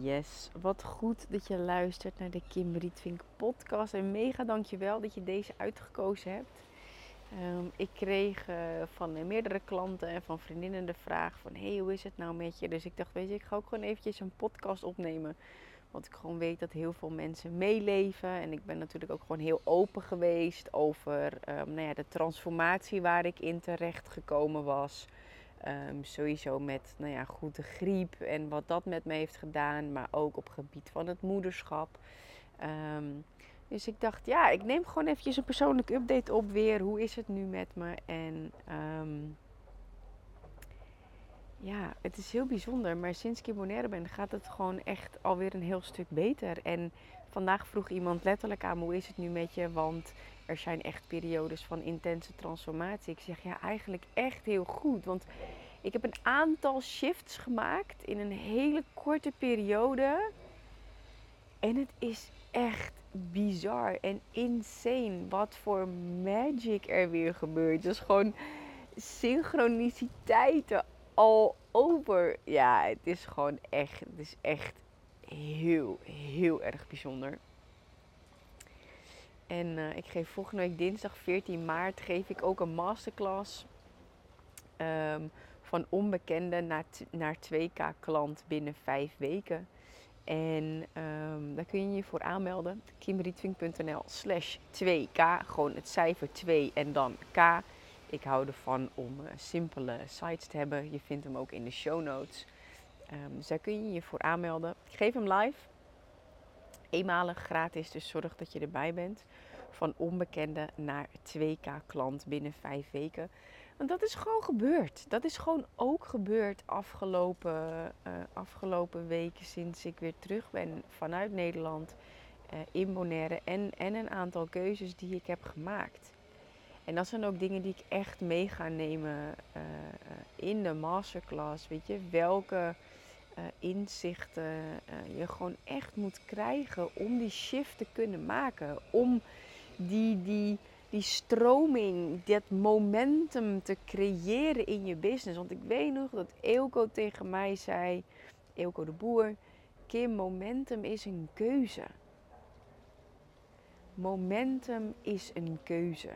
Yes, wat goed dat je luistert naar de Kim Rietvink podcast. En mega dankjewel dat je deze uitgekozen hebt. Ehm, ik kreeg uh, van meerdere klanten en van vriendinnen de vraag van... hey, hoe is het nou met je? Dus ik dacht, weet je, ik ga ook gewoon eventjes een podcast opnemen. Want ik gewoon weet dat heel veel mensen meeleven. En ik ben natuurlijk ook gewoon heel open geweest over um, nou ja, de transformatie waar ik in terecht gekomen was... Um, sowieso met nou ja, goed de griep en wat dat met me heeft gedaan, maar ook op gebied van het moederschap. Um, dus ik dacht, ja, ik neem gewoon eventjes een persoonlijke update op weer. Hoe is het nu met me? En um, ja, het is heel bijzonder. Maar sinds ik in ben, gaat het gewoon echt alweer een heel stuk beter. En vandaag vroeg iemand letterlijk aan, hoe is het nu met je? Want er zijn echt periodes van intense transformatie. Ik zeg ja, eigenlijk echt heel goed. Want ik heb een aantal shifts gemaakt in een hele korte periode. En het is echt bizar en insane wat voor magic er weer gebeurt. Dus gewoon synchroniciteiten al over. Ja, het is gewoon echt, het is echt heel, heel erg bijzonder. En uh, ik geef volgende week dinsdag 14 maart geef ik ook een masterclass. Um, van onbekende naar, naar 2K klant binnen 5 weken. En um, daar kun je je voor aanmelden. kimrietvink.nl slash 2K. Gewoon het cijfer 2 en dan K. Ik hou ervan om uh, simpele sites te hebben. Je vindt hem ook in de show notes. Um, dus daar kun je je voor aanmelden. Ik geef hem live. Eenmalig gratis, dus zorg dat je erbij bent. Van onbekende naar 2K klant binnen 5 weken. Want dat is gewoon gebeurd. Dat is gewoon ook gebeurd afgelopen, uh, afgelopen weken sinds ik weer terug ben vanuit Nederland uh, in Bonaire. En, en een aantal keuzes die ik heb gemaakt. En dat zijn ook dingen die ik echt mee ga nemen uh, in de masterclass. Weet je, welke inzichten je gewoon echt moet krijgen om die shift te kunnen maken. Om die, die, die stroming, dat momentum te creëren in je business. Want ik weet nog dat Eelco tegen mij zei, Eelco de Boer, Kim, momentum is een keuze. Momentum is een keuze.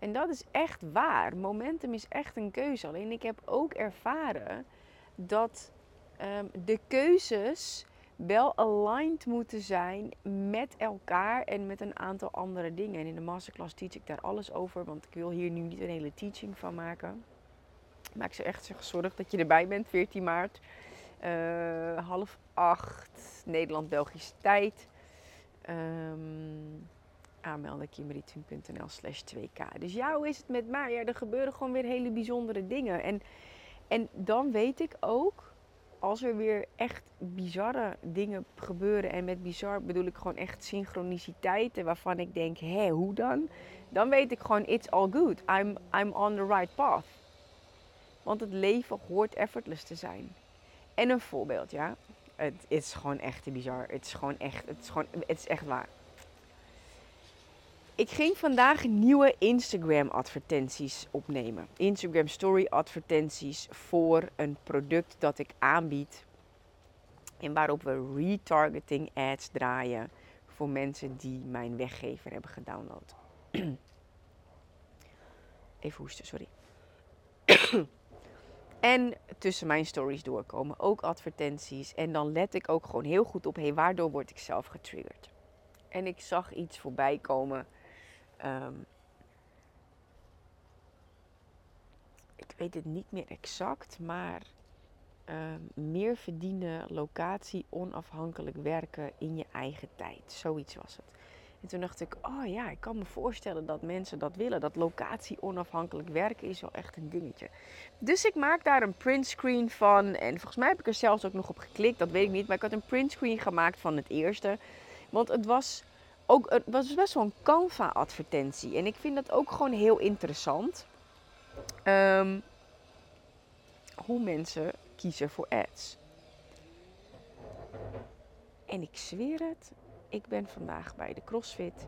En dat is echt waar. Momentum is echt een keuze. Alleen ik heb ook ervaren dat um, de keuzes wel aligned moeten zijn met elkaar en met een aantal andere dingen. En in de masterclass teach ik daar alles over, want ik wil hier nu niet een hele teaching van maken. Maar ik zou echt zeggen, zorg dat je erbij bent, 14 maart, uh, half acht, Nederland-Belgische tijd. Um, aanmelden kimberlytun.nl slash 2k. Dus ja, hoe is het met mij? Ja, er gebeuren gewoon weer hele bijzondere dingen. En, en dan weet ik ook als er weer echt bizarre dingen gebeuren, en met bizar bedoel ik gewoon echt synchroniciteiten waarvan ik denk, hé, hoe dan? Dan weet ik gewoon, it's all good. I'm, I'm on the right path. Want het leven hoort effortless te zijn. En een voorbeeld, ja. Het is gewoon echt te bizar. Het is gewoon echt, het is gewoon, het is echt waar. Ik ging vandaag nieuwe Instagram advertenties opnemen. Instagram story advertenties voor een product dat ik aanbied. En waarop we retargeting ads draaien voor mensen die mijn weggever hebben gedownload. Even hoesten, sorry. en tussen mijn stories doorkomen ook advertenties. En dan let ik ook gewoon heel goed op, hey, waardoor word ik zelf getriggerd? En ik zag iets voorbij komen Um, ik weet het niet meer exact, maar um, meer verdienen, locatie onafhankelijk werken in je eigen tijd. Zoiets was het. En toen dacht ik, oh ja, ik kan me voorstellen dat mensen dat willen. Dat locatie onafhankelijk werken is wel echt een dingetje. Dus ik maak daar een printscreen van. En volgens mij heb ik er zelfs ook nog op geklikt, dat weet ik niet. Maar ik had een printscreen gemaakt van het eerste. Want het was ook, het was best wel een Canva-advertentie. En ik vind dat ook gewoon heel interessant. Um, hoe mensen kiezen voor ads. En ik zweer het, ik ben vandaag bij de CrossFit.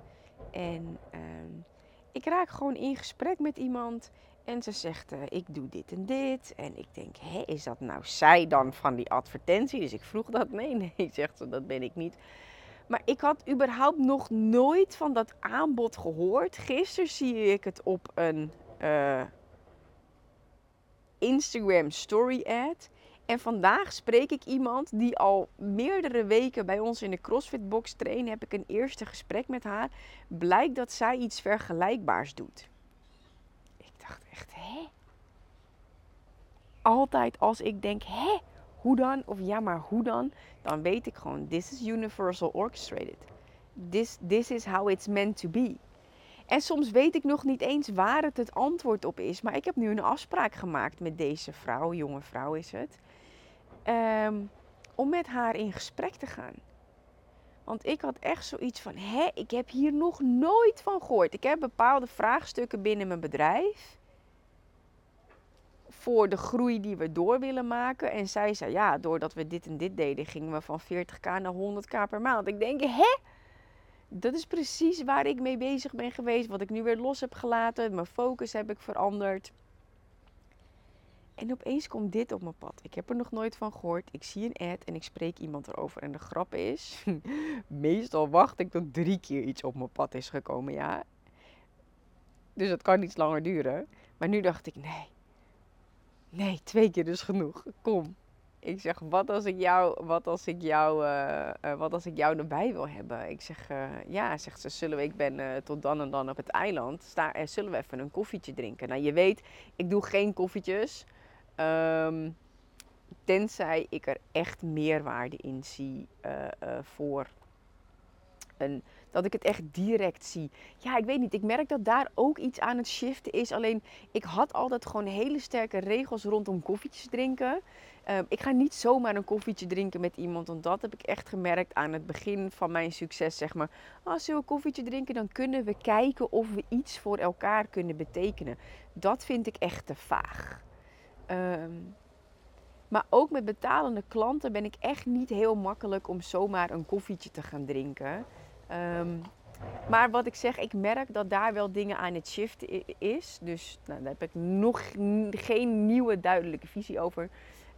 En um, ik raak gewoon in gesprek met iemand. En ze zegt, eh, ik doe dit en dit. En ik denk, hé, is dat nou zij dan van die advertentie? Dus ik vroeg dat. Nee, nee, zegt ze, dat ben ik niet. Maar ik had überhaupt nog nooit van dat aanbod gehoord. Gisteren zie ik het op een uh, Instagram story ad. En vandaag spreek ik iemand die al meerdere weken bij ons in de CrossFit box traint. Heb ik een eerste gesprek met haar. Blijkt dat zij iets vergelijkbaars doet. Ik dacht echt, hè? Altijd als ik denk, hè? Hoe dan? Of ja, maar hoe dan? Dan weet ik gewoon, this is universal orchestrated. This, this is how it's meant to be. En soms weet ik nog niet eens waar het het antwoord op is. Maar ik heb nu een afspraak gemaakt met deze vrouw, jonge vrouw is het. Ehm, om met haar in gesprek te gaan. Want ik had echt zoiets van, hé, ik heb hier nog nooit van gehoord. Ik heb bepaalde vraagstukken binnen mijn bedrijf. Voor de groei die we door willen maken. En zij zei, ja, doordat we dit en dit deden, gingen we van 40k naar 100k per maand. Ik denk, hè? Dat is precies waar ik mee bezig ben geweest. Wat ik nu weer los heb gelaten. Mijn focus heb ik veranderd. En opeens komt dit op mijn pad. Ik heb er nog nooit van gehoord. Ik zie een ad en ik spreek iemand erover. En de grap is, meestal wacht ik tot drie keer iets op mijn pad is gekomen, ja. Dus dat kan iets langer duren. Maar nu dacht ik, nee. Nee, twee keer is genoeg. Kom. Ik zeg, wat als ik jou, wat als ik jou, uh, uh, wat als ik jou erbij wil hebben? Ik zeg, uh, ja, zegt ze, zullen we, ik ben tot dan en dan op het eiland. Sta, zullen we even een koffietje drinken? Nou, je weet, ik doe geen koffietjes. Um, tenzij ik er echt meerwaarde in zie voor een, dat ik het echt direct zie. Ja, ik weet niet. Ik merk dat daar ook iets aan het shiften is. Alleen ik had altijd gewoon hele sterke regels rondom koffietjes drinken. Uh, ik ga niet zomaar een koffietje drinken met iemand. Want dat heb ik echt gemerkt aan het begin van mijn succes. Zeg maar, als we een koffietje drinken, dan kunnen we kijken of we iets voor elkaar kunnen betekenen. Dat vind ik echt te vaag. Um, maar ook met betalende klanten ben ik echt niet heel makkelijk om zomaar een koffietje te gaan drinken. Um, maar wat ik zeg, ik merk dat daar wel dingen aan het shiften is. Dus nou, daar heb ik nog geen nieuwe duidelijke visie over.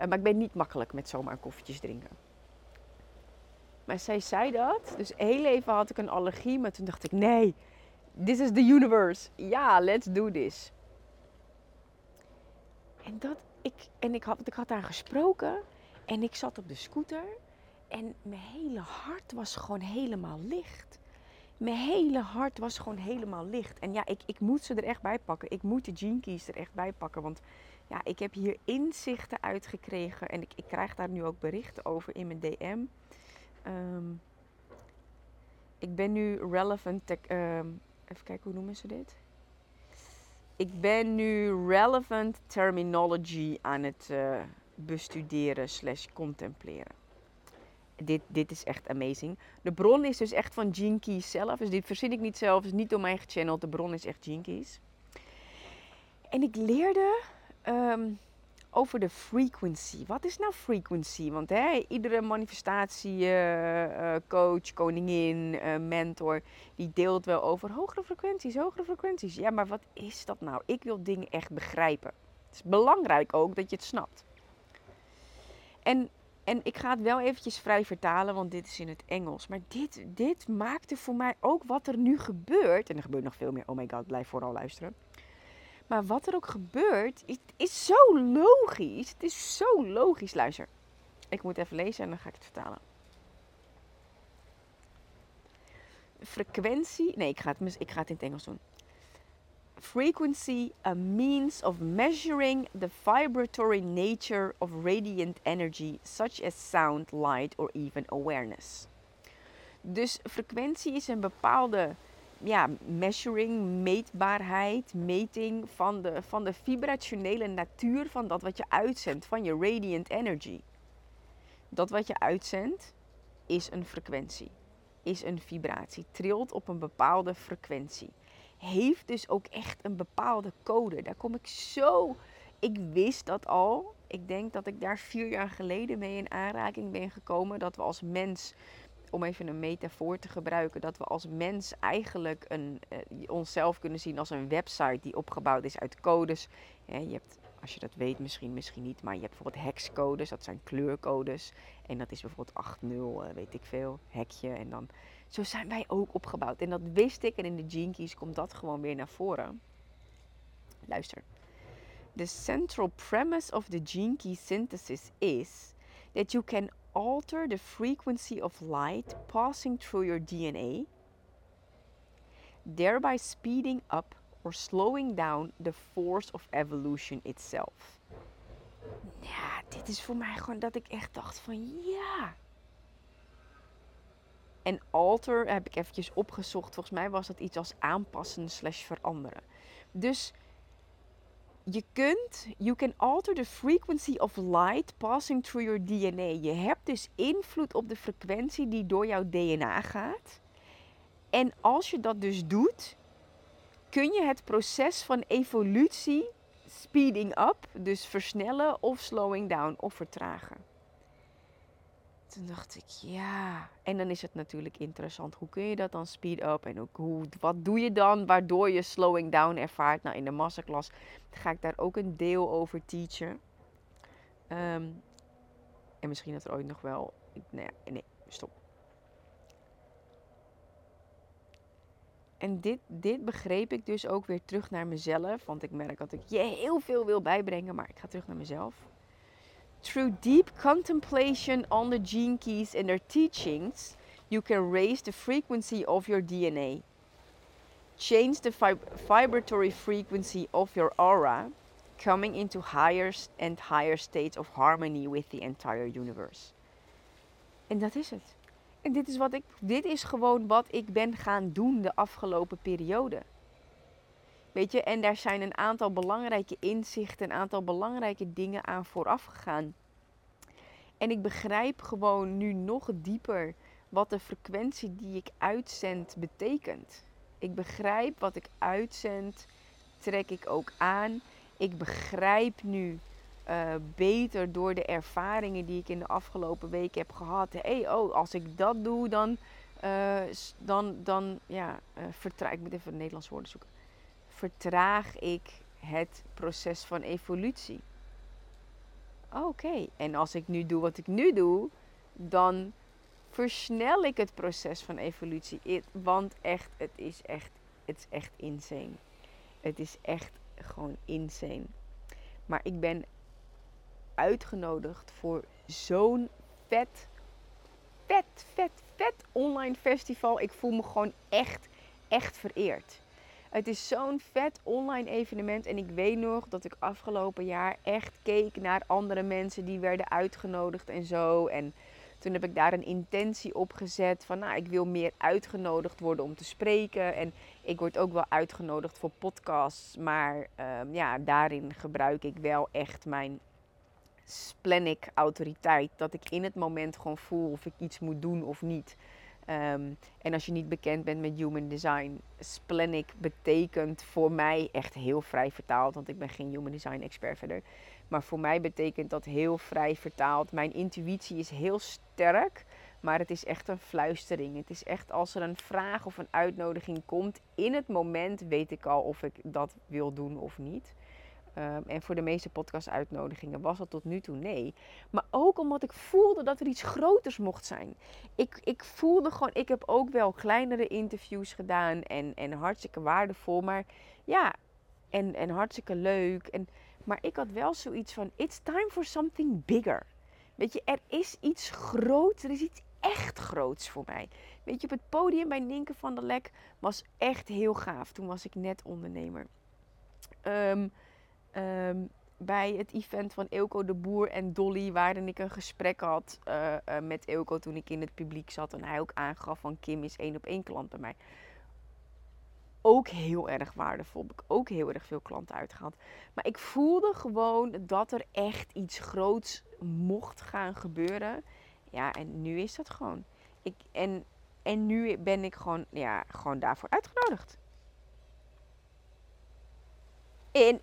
Uh, maar ik ben niet makkelijk met zomaar koffietjes drinken. Maar zij zei dat. Dus heel even had ik een allergie. Maar toen dacht ik, nee, this is the universe. Ja, let's do this. En, dat, ik, en ik, had, ik had daar gesproken en ik zat op de scooter en mijn hele hart was gewoon helemaal licht. Mijn hele hart was gewoon helemaal licht. En ja, ik, ik moet ze er echt bij pakken. Ik moet de Keys er echt bij pakken. Want ja, ik heb hier inzichten uitgekregen. En ik, ik krijg daar nu ook berichten over in mijn DM. Ehm, ik ben nu relevant. Tech, um, even kijken, hoe noemen ze dit? ik ben nu relevant terminology aan het uh, bestuderen slash contempleren. Dit, dit is echt amazing. De bron is dus echt van Gene zelf. Dus dit verzin ik niet zelf. is niet door mij gechanneld. De bron is echt Gene. En ik leerde um, over de frequency. Wat is nou frequency? Want hè, iedere manifestatiecoach, uh, uh, koningin, uh, mentor, die deelt wel over hogere frequenties, hogere frequenties. Ja, maar wat is dat nou? Ik wil dingen echt begrijpen. Het is belangrijk ook dat je het snapt. En, en ik ga het wel eventjes vrij vertalen, want dit is in het Engels. Maar dit, dit maakte voor mij ook wat er nu gebeurt. En er gebeurt nog veel meer. Oh my god, blijf vooral luisteren maar wat er ook gebeurt, is, is zo logisch. Het is zo logisch. Luister, ik moet even lezen en dan ga ik het vertalen. Frequentie. Nee, ik ga het, ik ga het in het Engels doen. Frequency, a means of measuring the vibratory nature of radiant energy, such as sound, light or even awareness. Dus frequentie is een bepaalde ja, measuring, meetbaarheid, meting van de, van de vibrationele natuur van dat wat je uitzendt, van je radiant energy. Dat wat je uitzendt is een frequentie, is een vibratie, trilt op een bepaalde frequentie. Heeft dus ook echt een bepaalde code. Daar kom ik zo. Ik wist dat al. Ik denk dat ik daar vier jaar geleden mee in aanraking ben gekomen. Dat we als mens om even een metafoor te gebruiken, dat we als mens eigenlijk een, uh, onszelf kunnen zien als een website die opgebouwd is uit codes. Ja, je hebt, als je dat weet, misschien, misschien niet, maar je hebt bijvoorbeeld hexcodes, dat zijn kleurcodes. En dat is bijvoorbeeld 8.0, uh, eh, weet ik veel, hekje. En dan, zo zijn wij ook opgebouwd. En dat wist ik en in de Keys komt dat gewoon weer naar voren. Luister. The central premise of the key synthesis is that you can alter the frequency of light passing through your DNA, thereby speeding up or slowing down the force of evolution itself. Ja, dit is voor mij gewoon dat ik echt dacht van ja. En alter heb ik eventjes opgezocht. Volgens mij was dat iets als aanpassen slash veranderen. Dus je kunt, you can alter the frequency of light passing through your DNA. Je hebt dus invloed op de frequentie die door jouw DNA gaat. En als je dat dus doet, kun je het proces van evolutie speeding up, dus versnellen of slowing down of vertragen. Toen dacht ik, ja. En dan is het natuurlijk interessant. Hoe kun je dat dan speed up? En ook hoe, wat doe je dan waardoor je slowing down ervaart? Nou, in de masterclass ga ik daar ook een deel over teachen. Um, en misschien dat er ooit nog wel. Nee, nee, stop. En dit, dit begreep ik dus ook weer terug naar mezelf. Want ik merk dat ik je heel veel wil bijbrengen, maar ik ga terug naar mezelf. Through deep contemplation on the gene keys and their teachings, you can raise the frequency of your DNA, change the vib vibratory frequency of your aura, coming into higher and higher states of harmony with the entire universe. En dat is het. En dit is, wat ik, dit is gewoon wat ik ben gaan doen de afgelopen periode. Weet je, en daar zijn een aantal belangrijke inzichten, een aantal belangrijke dingen aan vooraf gegaan. En ik begrijp gewoon nu nog dieper wat de frequentie die ik uitzend betekent. Ik begrijp wat ik uitzend, trek ik ook aan. Ik begrijp nu uh, beter door de ervaringen die ik in de afgelopen weken heb gehad. Hey, oh, als ik dat doe, dan, uh, dan, dan ja, uh, ik. moet even Nederlands woord zoeken vertraag ik het proces van evolutie. Oké, en als ik nu doe wat ik nu doe, dan versnel ik het proces van evolutie. want echt, het is echt, het is echt insane. Het is echt gewoon insane. Maar ik ben uitgenodigd voor zo'n vet, vet, vet, vet online festival. Ik voel me gewoon echt, echt vereerd. Het is zo'n vet online evenement. En ik weet nog dat ik afgelopen jaar echt keek naar andere mensen die werden uitgenodigd en zo. En toen heb ik daar een intentie op gezet van, nou, ik wil meer uitgenodigd worden om te spreken. En ik word ook wel uitgenodigd voor podcasts. Maar ehm, ja, daarin gebruik ik wel echt mijn splenic autoriteit. Dat ik in het moment gewoon voel of ik iets moet doen of niet. Um, en als je niet bekend bent met human design, splenic betekent voor mij echt heel vrij vertaald, want ik ben geen human design expert verder. Maar voor mij betekent dat heel vrij vertaald. Mijn intuïtie is heel sterk, maar het is echt een fluistering. Het is echt als er een vraag of een uitnodiging komt, in het moment weet ik al of ik dat wil doen of niet. Ehm, en voor de meeste podcast-uitnodigingen was dat tot nu toe nee. Maar ook omdat ik voelde dat er iets groters mocht zijn. Ik, ik voelde gewoon, ik heb ook wel kleinere interviews gedaan en, en hartstikke waardevol. Maar ja, en, en hartstikke leuk. En, maar ik had wel zoiets van: it's time for something bigger. Weet je, er is iets groots, er is iets echt groots voor mij. Weet je, op het podium bij Ninke van der Lek was echt heel gaaf. Toen was ik net ondernemer. Um, um, bij het event van Eelco de Boer en Dolly, waarin ik een gesprek had uh, uh, met Eelco toen ik in het publiek zat. En hij ook aangaf van Kim is één op één klant bij mij. Ook heel erg waardevol. Heb ik ook heel erg veel klanten uitgehaald. Maar ik voelde gewoon dat er echt iets groots mocht gaan gebeuren. Ja, en nu is dat gewoon. Ik, en, en nu ben ik gewoon, ja, gewoon daarvoor uitgenodigd. En,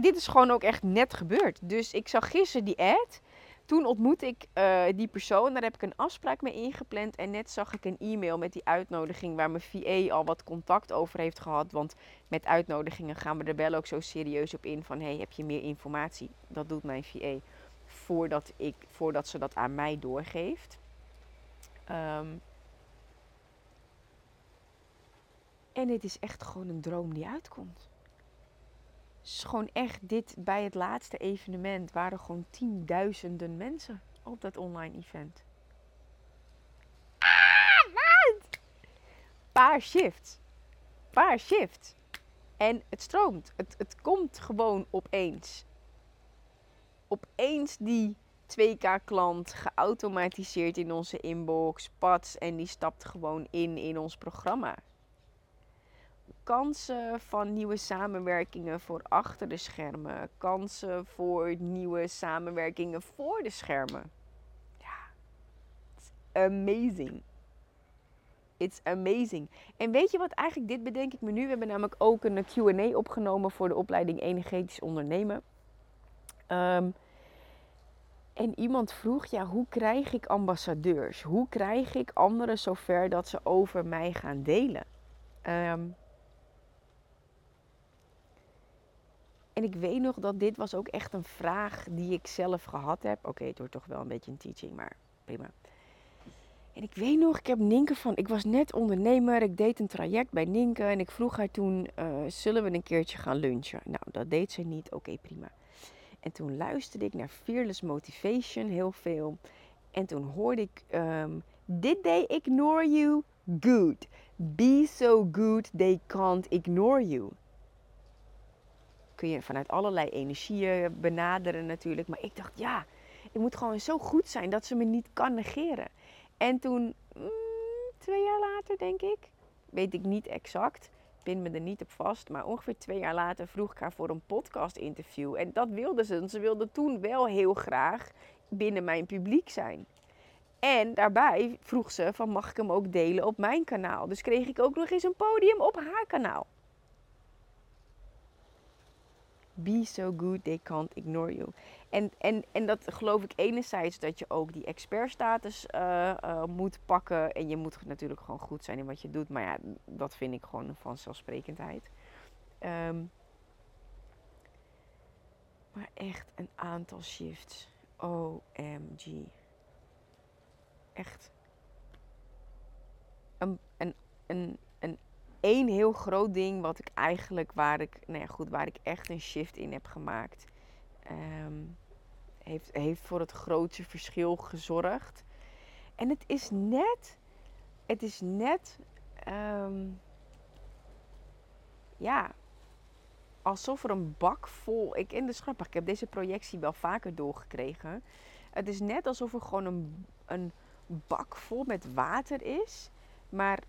dit is gewoon ook echt net gebeurd. Dus ik zag gisteren die ad. toen ontmoette ik uh, die persoon, daar heb ik een afspraak mee ingepland. En net zag ik een e-mail met die uitnodiging waar mijn VA al wat contact over heeft gehad. Want met uitnodigingen gaan we er wel ook zo serieus op in van, hey, heb je meer informatie? Dat doet mijn VA voordat, ik, voordat ze dat aan mij doorgeeft. Um, en dit is echt gewoon een droom die uitkomt. Is gewoon echt dit bij het laatste evenement waren gewoon tienduizenden mensen op dat online event. Ah, wat? Paar shifts. Paar shifts. En het stroomt. Het, het komt gewoon opeens. Opeens die 2K-klant geautomatiseerd in onze inbox, pats en die stapt gewoon in in ons programma kansen van nieuwe samenwerkingen voor achter de schermen, kansen voor nieuwe samenwerkingen voor de schermen. Ja, it's amazing. It's amazing. En weet je wat eigenlijk, dit bedenk ik me nu. We hebben namelijk ook een QA opgenomen voor de opleiding Energetisch Ondernemen. Um, en iemand vroeg, ja, hoe krijg ik ambassadeurs? Hoe krijg ik anderen zover dat ze over mij gaan delen? Um, En ik weet nog dat dit was ook echt een vraag die ik zelf gehad heb. Oké, het wordt toch wel een beetje een teaching, maar prima. En ik weet nog, ik heb Ninke van, ik was net ondernemer, ik deed een traject bij Ninke en ik vroeg haar toen, uh, zullen we een keertje gaan lunchen? Nou, dat deed ze niet, oké prima. En toen luisterde ik naar Fearless Motivation heel veel. En toen hoorde ik, um, did they ignore you? Good. Be so good they can't ignore you kun je vanuit allerlei energieën benaderen natuurlijk. Maar ik dacht, ja, ik moet gewoon zo goed zijn dat ze me niet kan negeren. En toen, mm, twee jaar later denk ik, weet ik niet exact, pin me er niet op vast, maar ongeveer twee jaar later vroeg ik haar voor een podcast interview. En dat wilde ze. Ze wilde toen wel heel graag binnen mijn publiek zijn. En daarbij vroeg ze van mag ik hem ook delen op mijn kanaal. Dus kreeg ik ook nog eens een podium op haar kanaal. Be so good they can't ignore you. En, en, en dat geloof ik enerzijds dat je ook die expertstatus uh, moet pakken. En je moet natuurlijk gewoon goed zijn in wat je doet. Maar ja, dat vind ik gewoon vanzelfsprekendheid. Um, maar echt een aantal shifts. OMG. Echt. Een, een, een één heel groot ding wat ik eigenlijk, waar ik, nou ja, goed, waar ik echt een shift in heb gemaakt, um, heeft, heeft voor het grootste verschil gezorgd. En het is net, het is net, um, ja, alsof er een bak vol. Ik in de grappig, ik heb deze projectie wel vaker doorgekregen. Het is net alsof er gewoon een, een bak vol met water is. Maar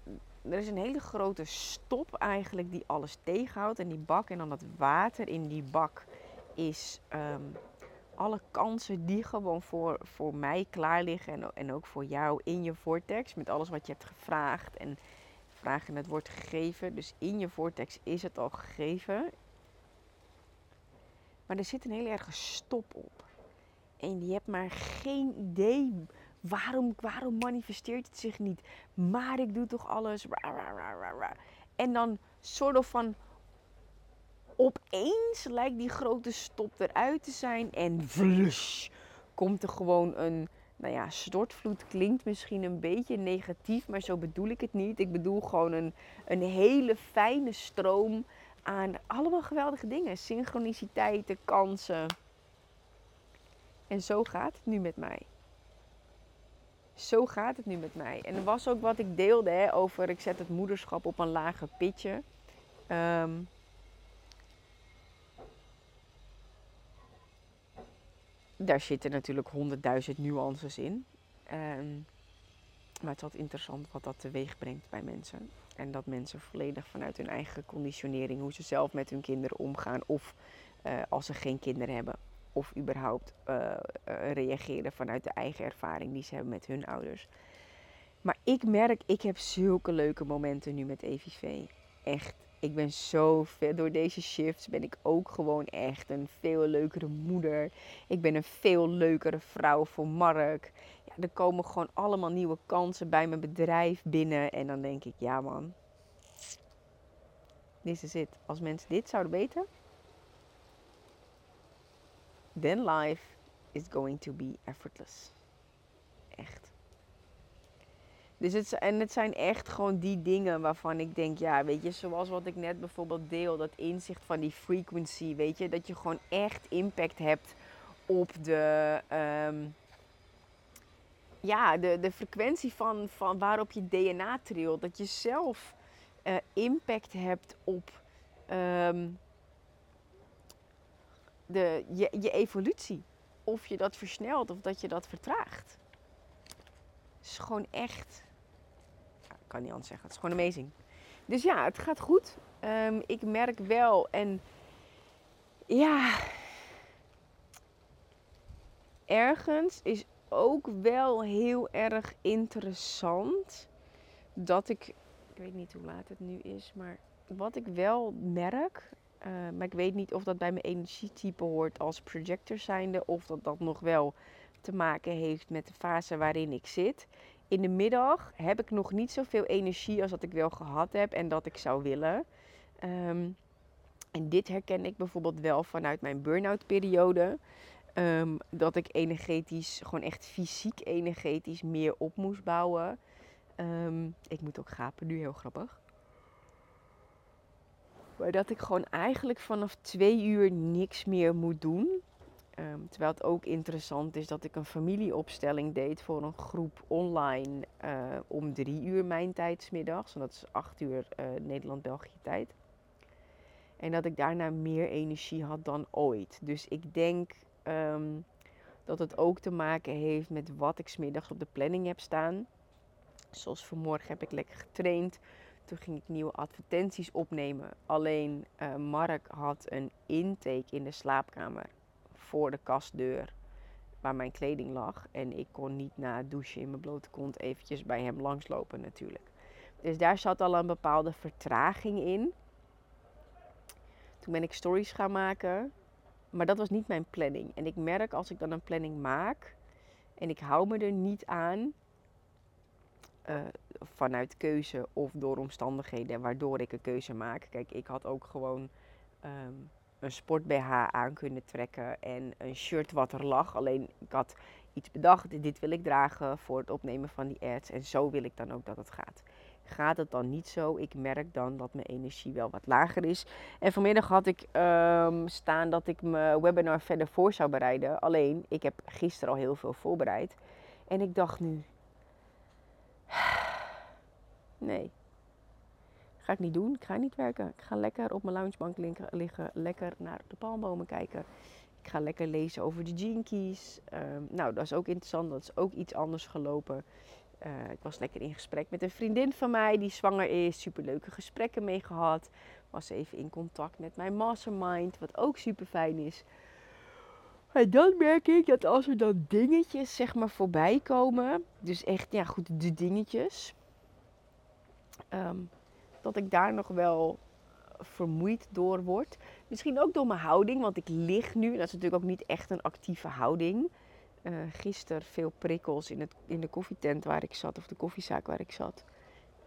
er is een hele grote stop eigenlijk die alles tegenhoudt. En die bak en dan dat water in die bak is um, alle kansen die gewoon voor, voor mij klaar liggen. En, en ook voor jou in je vortex. Met alles wat je hebt gevraagd en vragen het wordt gegeven. Dus in je vortex is het al gegeven. Maar er zit een hele erge stop op. En je hebt maar geen idee Waarom, waarom manifesteert het zich niet? Maar ik doe toch alles. En dan soort of van opeens lijkt die grote stop eruit te zijn en flush komt er gewoon een, nou ja, stortvloed klinkt misschien een beetje negatief, maar zo bedoel ik het niet. Ik bedoel gewoon een, een hele fijne stroom aan allemaal geweldige dingen. Synchroniciteiten, kansen. En zo gaat het nu met mij zo gaat het nu met mij. En er was ook wat ik deelde hè, over, ik zet het moederschap op een lager pitje. Um, daar zitten natuurlijk honderdduizend nuances in. Um, maar het is interessant wat dat teweeg brengt bij mensen. En dat mensen volledig vanuit hun eigen conditionering, hoe ze zelf met hun kinderen omgaan. Of uh, als ze geen kinderen hebben, of überhaupt uh, reageren vanuit de eigen ervaring die ze hebben met hun ouders. Maar ik merk, ik heb zulke leuke momenten nu met EVV. Echt, ik ben zo veel, door deze shifts ben ik ook gewoon echt een veel leukere moeder. Ik ben een veel leukere vrouw voor Mark. Ja, er komen gewoon allemaal nieuwe kansen bij mijn bedrijf binnen. En dan denk ik, ja man, dit is het. Als mensen dit zouden weten, then life is going to be effortless. Echt. Dus het, en het zijn echt gewoon die dingen waarvan ik denk, ja, weet je, zoals wat ik net bijvoorbeeld deel, dat inzicht van die frequency, weet je, dat je gewoon echt impact hebt op de, ehm, ja, de, de frequentie van, van waarop je DNA trilt. Dat je zelf uh, impact hebt op ehm, de, je, je evolutie. Of je dat versnelt of dat je dat vertraagt. Het is gewoon echt ik kan niet anders zeggen. Het is gewoon amazing. Dus ja, het gaat goed. Um, ik merk wel en ja, ergens is ook wel heel erg interessant dat ik, ik weet niet hoe laat het nu is, maar wat ik wel merk, uh, maar ik weet niet of dat bij mijn energietype hoort als projector zijnde of dat dat nog wel te maken heeft met de fase waarin ik zit, in de middag heb ik nog niet zoveel energie als dat ik wel gehad heb en dat ik zou willen. Um, en dit herken ik bijvoorbeeld wel vanuit mijn burn-out periode. Um, dat ik energetisch, gewoon echt fysiek energetisch meer op moest bouwen. Um, ik moet ook gapen, nu heel grappig. Maar dat ik gewoon eigenlijk vanaf twee uur niks meer moet doen. Ehm, terwijl het ook interessant is dat ik een familieopstelling deed voor een groep online uh, om drie uur mijn tijdsmiddags. En dat is acht uur uh, Nederland-België tijd. En dat ik daarna meer energie had dan ooit. Dus ik denk um, dat het ook te maken heeft met wat ik smiddags op de planning heb staan. Zoals vanmorgen heb ik lekker getraind. Toen ging ik nieuwe advertenties opnemen. Alleen uh, Mark had een intake in de slaapkamer voor de kastdeur waar mijn kleding lag. En ik kon niet na het douchen in mijn blote kont eventjes bij hem langslopen natuurlijk. Dus daar zat al een bepaalde vertraging in. Toen ben ik stories gaan maken. Maar dat was niet mijn planning. En ik merk als ik dan een planning maak en ik hou me er niet aan, uh, vanuit keuze of door omstandigheden waardoor ik een keuze maak. Kijk, ik had ook gewoon um, een sport BH aan kunnen trekken en een shirt wat er lag. Alleen ik had iets bedacht, dit wil ik dragen voor het opnemen van die ads en zo wil ik dan ook dat het gaat. Gaat het dan niet zo? Ik merk dan dat mijn energie wel wat lager is. En vanmiddag had ik um, staan dat ik mijn webinar verder voor zou bereiden. Alleen, ik heb gisteren al heel veel voorbereid. En ik dacht nu, nee, Ga ik niet doen. Ik ga niet werken. Ik ga lekker op mijn loungebank liggen. Lekker naar de palmbomen kijken. Ik ga lekker lezen over de Keys. Ehm, nou, dat is ook interessant. Dat is ook iets anders gelopen. Uh, ik was lekker in gesprek met een vriendin van mij die zwanger is. Superleuke gesprekken mee gehad. Was even in contact met mijn mastermind. Wat ook super fijn is. En dan merk ik dat als er dan dingetjes zeg maar voorbij komen. Dus echt, ja goed, de dingetjes. Um, dat ik daar nog wel vermoeid door word. Misschien ook door mijn houding, want ik lig nu. Dat is natuurlijk ook niet echt een actieve houding. Uh, gisteren veel prikkels in, het, in de koffietent waar ik zat, of de koffiezaak waar ik zat.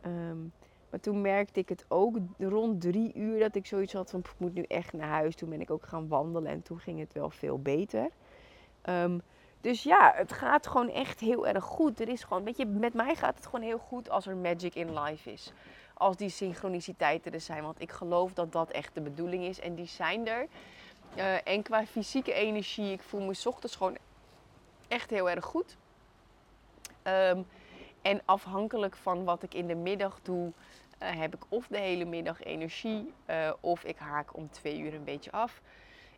Um, maar toen merkte ik het ook rond drie uur dat ik zoiets had van ik moet nu echt naar huis. Toen ben ik ook gaan wandelen en toen ging het wel veel beter. Um, dus ja, het gaat gewoon echt heel erg goed. Er is gewoon, weet je, met mij gaat het gewoon heel goed als er magic in life is als die synchroniciteiten er zijn. Want ik geloof dat dat echt de bedoeling is. En die zijn er. Uh, en qua fysieke energie, ik voel me ochtends gewoon echt heel erg goed. Um, en afhankelijk van wat ik in de middag doe, uh, heb ik of de hele middag energie uh, of ik haak om twee uur een beetje af.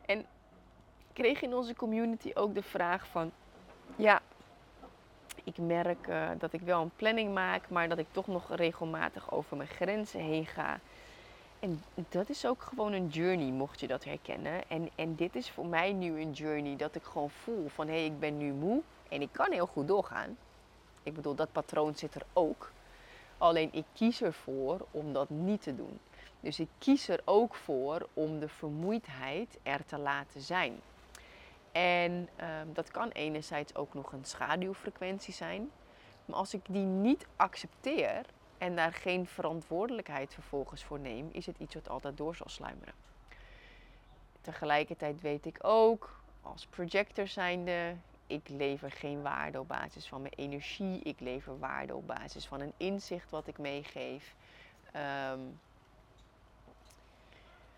En kreeg in onze community ook de vraag van, ja, ik merk uh, dat ik wel een planning maak, maar dat ik toch nog regelmatig over mijn grenzen heen ga. En dat is ook gewoon een journey, mocht je dat herkennen. En, en dit is voor mij nu een journey dat ik gewoon voel van hé, hey, ik ben nu moe en ik kan heel goed doorgaan. Ik bedoel, dat patroon zit er ook. Alleen ik kies ervoor om dat niet te doen. Dus ik kies er ook voor om de vermoeidheid er te laten zijn. En ehm, dat kan enerzijds ook nog een schaduwfrequentie zijn. Maar als ik die niet accepteer en daar geen verantwoordelijkheid vervolgens voor neem, is het iets wat altijd door zal sluimeren. Tegelijkertijd weet ik ook, als projector zijnde, ik lever geen waarde op basis van mijn energie. Ik lever waarde op basis van een inzicht wat ik meegeef. Ehm,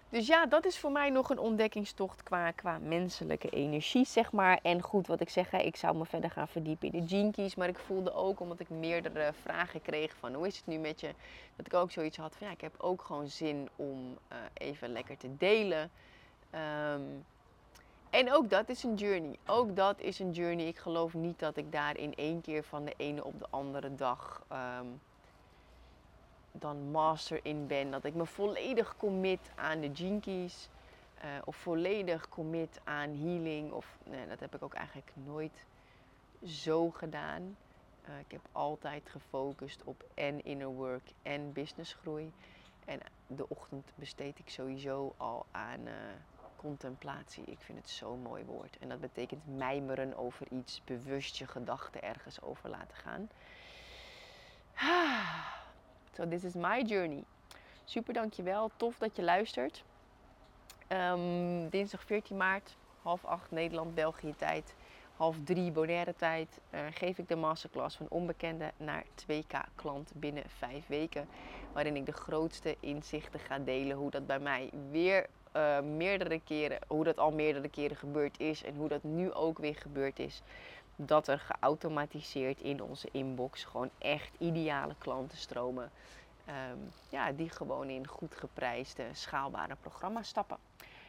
dus ja, dat is voor mij nog een ontdekkingstocht qua, qua menselijke energie, zeg maar. En goed, wat ik zeg, ik zou me verder gaan verdiepen in de jinkies. Maar ik voelde ook, omdat ik meerdere vragen kreeg van hoe is het nu met je, dat ik ook zoiets had van ja, ik heb ook gewoon zin om uh, even lekker te delen. Um, en ook dat is een journey. Ook dat is een journey. Ik geloof niet dat ik daar in één keer van de ene op de andere dag um, dan master in ben. Dat ik me volledig commit aan de jinkies. Uh, of volledig commit aan healing. Of nee, dat heb ik ook eigenlijk nooit zo gedaan. Uh, ik heb altijd gefocust op en inner work en businessgroei. En de ochtend besteed ik sowieso al aan uh, contemplatie. Ik vind het zo'n mooi woord. En dat betekent mijmeren over iets, bewust je gedachten ergens over laten gaan. So this is my journey. Super dankjewel. Tof dat je luistert. Um, dinsdag 14 maart, half acht Nederland, België tijd. Half drie Bonaire tijd uh, geef ik de masterclass van onbekende naar 2K klant binnen vijf weken. Waarin ik de grootste inzichten ga delen hoe dat bij mij weer uh, meerdere keren, hoe dat al meerdere keren gebeurd is en hoe dat nu ook weer gebeurd is. Dat er geautomatiseerd in onze inbox gewoon echt ideale klanten stromen. Um, ja, die gewoon in goed geprijsde, schaalbare programma's stappen.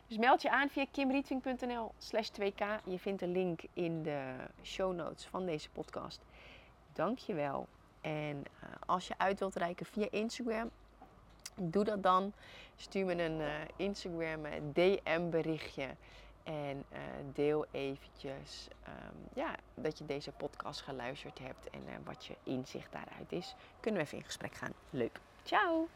Dus meld je aan via kimrietving.nl slash 2k. Je vindt de link in de show notes van deze podcast. Dankjewel. En uh, als je uit wilt reiken via Instagram, Doe dat dan. Stuur me een uh, Instagram eh, DM berichtje. En uh, deel eventjes um, ja, dat je deze podcast geluisterd hebt en wat je inzicht daaruit is. Kunnen we even in gesprek gaan. Leuk. Ciao!